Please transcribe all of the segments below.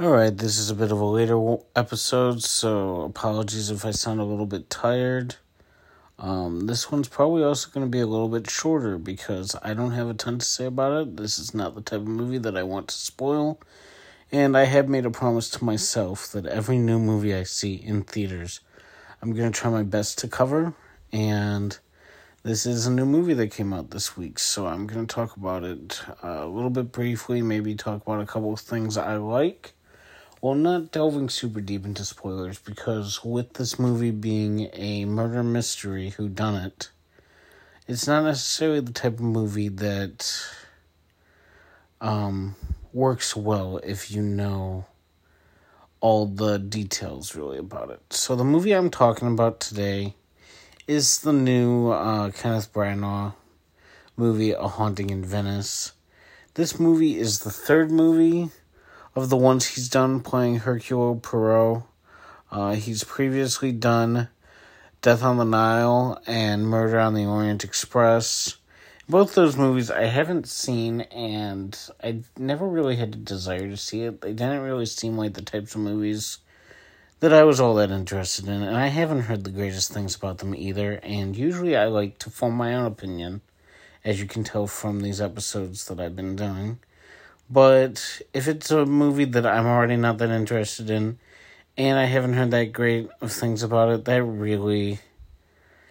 Alright, this is a bit of a later episode, so apologies if I sound a little bit tired. Um, this one's probably also going to be a little bit shorter because I don't have a ton to say about it. This is not the type of movie that I want to spoil. And I have made a promise to myself that every new movie I see in theaters, I'm going to try my best to cover. And this is a new movie that came out this week, so I'm going to talk about it uh, a little bit briefly, maybe talk about a couple of things I like. Well, not delving super deep into spoilers because with this movie being a murder mystery who done it, it's not necessarily the type of movie that um, works well if you know all the details really about it. So the movie I'm talking about today is the new uh, Kenneth Branagh movie, A Haunting in Venice. This movie is the third movie of the ones he's done playing Hercule Poirot. Uh, he's previously done Death on the Nile and Murder on the Orient Express. Both those movies I haven't seen, and I never really had a desire to see it. They didn't really seem like the types of movies that I was all that interested in, and I haven't heard the greatest things about them either. And usually I like to form my own opinion, as you can tell from these episodes that I've been doing. But if it's a movie that I'm already not that interested in, and I haven't heard that great of things about it, that really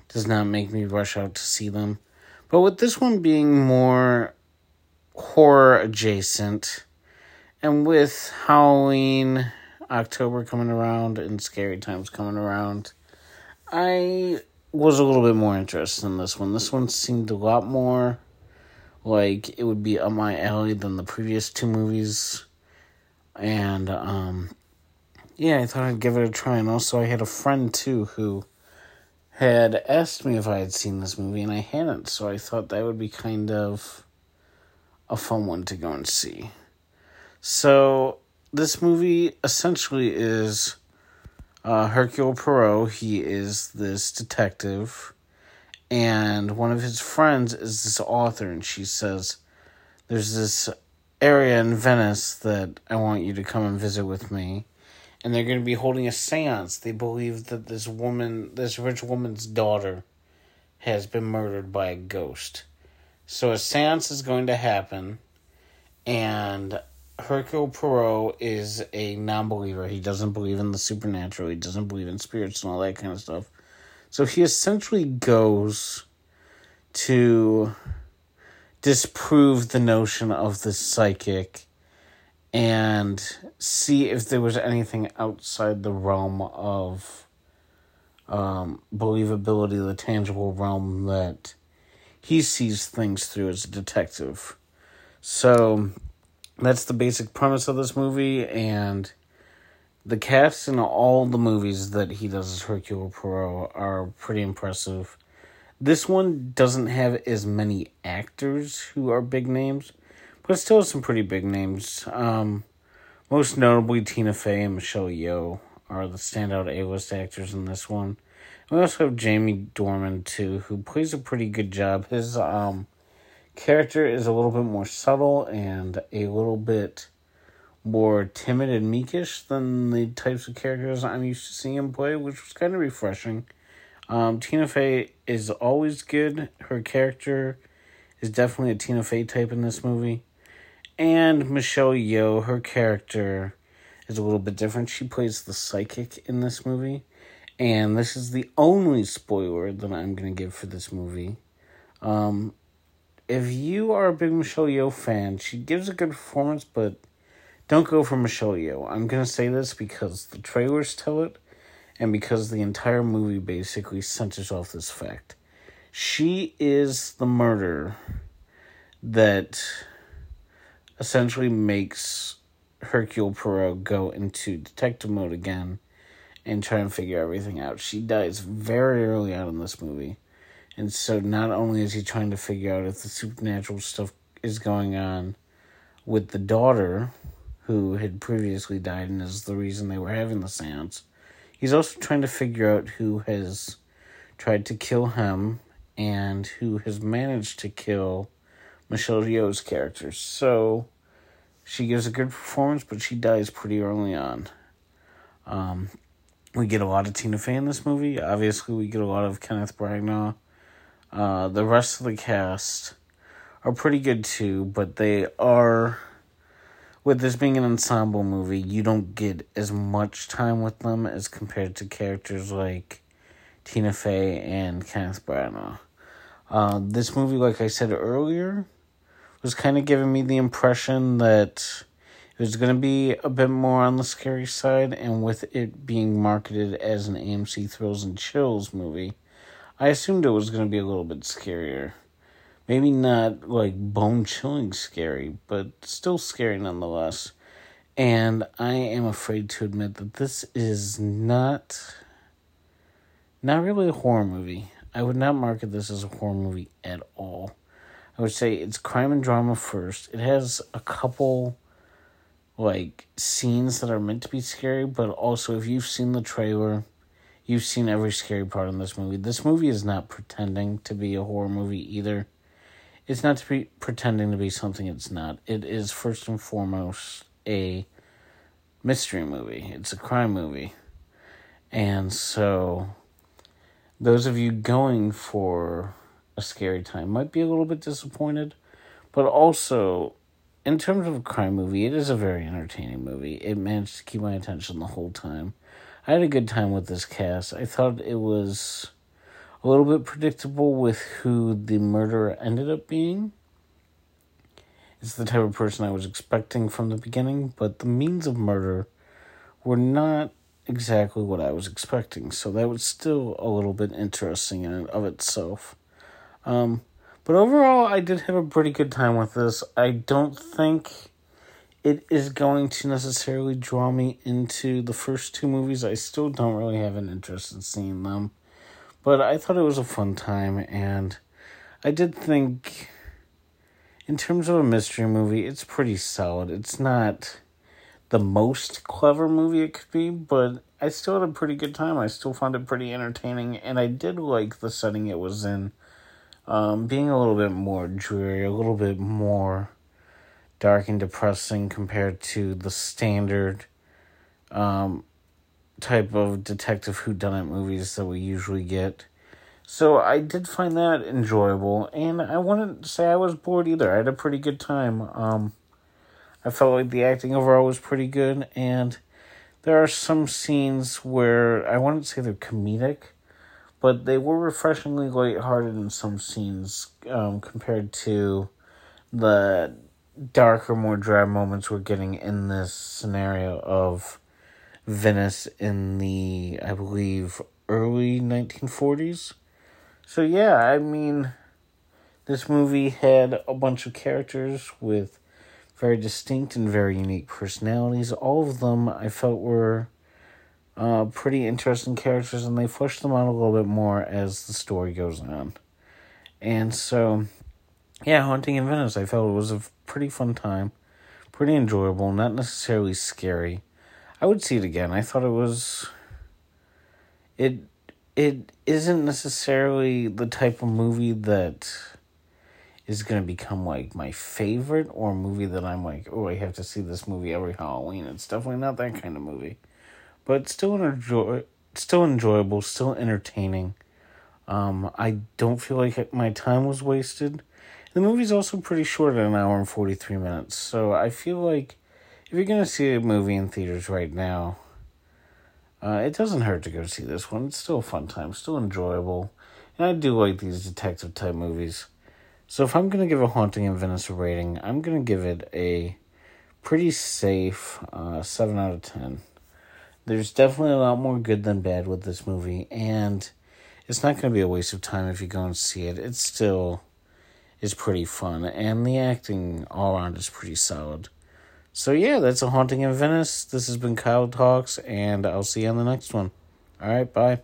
does not make me rush out to see them. But with this one being more horror adjacent, and with Halloween, October coming around, and Scary Times coming around, I was a little bit more interested in this one. This one seemed a lot more like it would be up my alley than the previous two movies. And um yeah, I thought I'd give it a try. And also I had a friend too who had asked me if I had seen this movie and I hadn't, so I thought that would be kind of a fun one to go and see. So this movie essentially is uh, Hercule Poirot. He is this detective and one of his friends is this author, and she says, There's this area in Venice that I want you to come and visit with me. And they're going to be holding a seance. They believe that this woman, this rich woman's daughter, has been murdered by a ghost. So a seance is going to happen, and Hercule Poirot is a non believer. He doesn't believe in the supernatural, he doesn't believe in spirits and all that kind of stuff. So he essentially goes to disprove the notion of the psychic and see if there was anything outside the realm of um, believability, the tangible realm that he sees things through as a detective. So that's the basic premise of this movie, and the cast in all the movies that he does as Hercule Poirot are pretty impressive. This one doesn't have as many actors who are big names, but still has some pretty big names. Um, most notably, Tina Fey and Michelle Yeoh are the standout A-list actors in this one. We also have Jamie Dornan too, who plays a pretty good job. His um, character is a little bit more subtle and a little bit more timid and meekish than the types of characters I'm used to seeing him play, which was kind of refreshing. Um, Tina Fey is always good. Her character is definitely a Tina Fey type in this movie. And Michelle Yeoh, her character is a little bit different. She plays the psychic in this movie. And this is the only spoiler that I'm going to give for this movie. Um, if you are a big Michelle Yeoh fan, she gives a good performance, but don't go for Michelle Yeoh. I'm going to say this because the trailers tell it and because the entire movie basically centers off this fact. She is the murderer that essentially makes Hercule Poirot go into detective mode again and try and figure everything out. She dies very early on in this movie. And so not only is he trying to figure out if the supernatural stuff is going on with the daughter who had previously died and is the reason they were having the seance. He's also trying to figure out who has tried to kill him and who has managed to kill Michelle Yeoh's character. So She gives a good performance, but she dies pretty early on. Um, we get a lot of Tina Fey in this movie. Obviously, we get a lot of Kenneth Branagh. Uh, the rest of the cast are pretty good too, but they are. With this being an ensemble movie, you don't get as much time with them as compared to characters like Tina Fey and Kenneth Branagh. Uh, this movie, like I said earlier, was kind of giving me the impression that it was going to be a bit more on the scary side, and with it being marketed as an AMC Thrills and Chills movie, I assumed it was going to be a little bit scarier. Maybe not like bone chilling scary, but still scary nonetheless. And I am afraid to admit that this is not not really a horror movie. I would not market this as a horror movie at all. I would say it's crime and drama first. It has a couple like scenes that are meant to be scary, but also if you've seen the trailer, you've seen every scary part in this movie. This movie is not pretending to be a horror movie either it's not to be pretending to be something it's not. It is first and foremost a mystery movie. It's a crime movie. And so those of you going for a scary time might be a little bit disappointed, but also in terms of a crime movie, it is a very entertaining movie. It managed to keep my attention the whole time. I had a good time with this cast. I thought it was a little bit predictable with who the murderer ended up being. It's the type of person I was expecting from the beginning, but the means of murder were not exactly what I was expecting, so that was still a little bit interesting in and of itself. Um, but overall, I did have a pretty good time with this. I don't think it is going to necessarily draw me into the first two movies. I still don't really have an interest in seeing them. But I thought it was a fun time, and I did think, in terms of a mystery movie, it's pretty solid. It's not the most clever movie it could be, but I still had a pretty good time. I still found it pretty entertaining, and I did like the setting it was in. Um, being a little bit more dreary, a little bit more dark and depressing compared to the standard um, type of detective whodunit movies that we usually get. So I did find that enjoyable, and I wouldn't say I was bored either. I had a pretty good time. Um, I felt like the acting overall was pretty good, and there are some scenes where I wouldn't say they're comedic, but they were refreshingly lighthearted in some scenes um, compared to the darker, more dry moments we're getting in this scenario of Venice in the, I believe, early 1940s. So, yeah, I mean, this movie had a bunch of characters with very distinct and very unique personalities. All of them I felt were uh, pretty interesting characters, and they fleshed them out a little bit more as the story goes on. And so, yeah, Haunting in Venice, I felt it was a pretty fun time, pretty enjoyable, not necessarily scary. I would see it again. I thought it was it it isn't necessarily the type of movie that is going to become like my favorite or movie that I'm like, oh, I have to see this movie every Halloween. It's definitely not that kind of movie. But still enjoy still enjoyable, still entertaining. Um, I don't feel like my time was wasted. The movie's also pretty short at an hour and 43 minutes. So I feel like if you're going to see a movie in theaters right now, uh, it doesn't hurt to go see this one. It's still a fun time, still enjoyable. And I do like these detective type movies. So if I'm going to give a Haunting in Venice a rating, I'm going to give it a pretty safe uh, 7 out of 10. There's definitely a lot more good than bad with this movie, and it's not going to be a waste of time if you go and see it. It still is pretty fun, and the acting all around is pretty solid. So yeah, that's a haunting in Venice. This has been Kyle Talks, and I'll see you on the next one. All right, bye.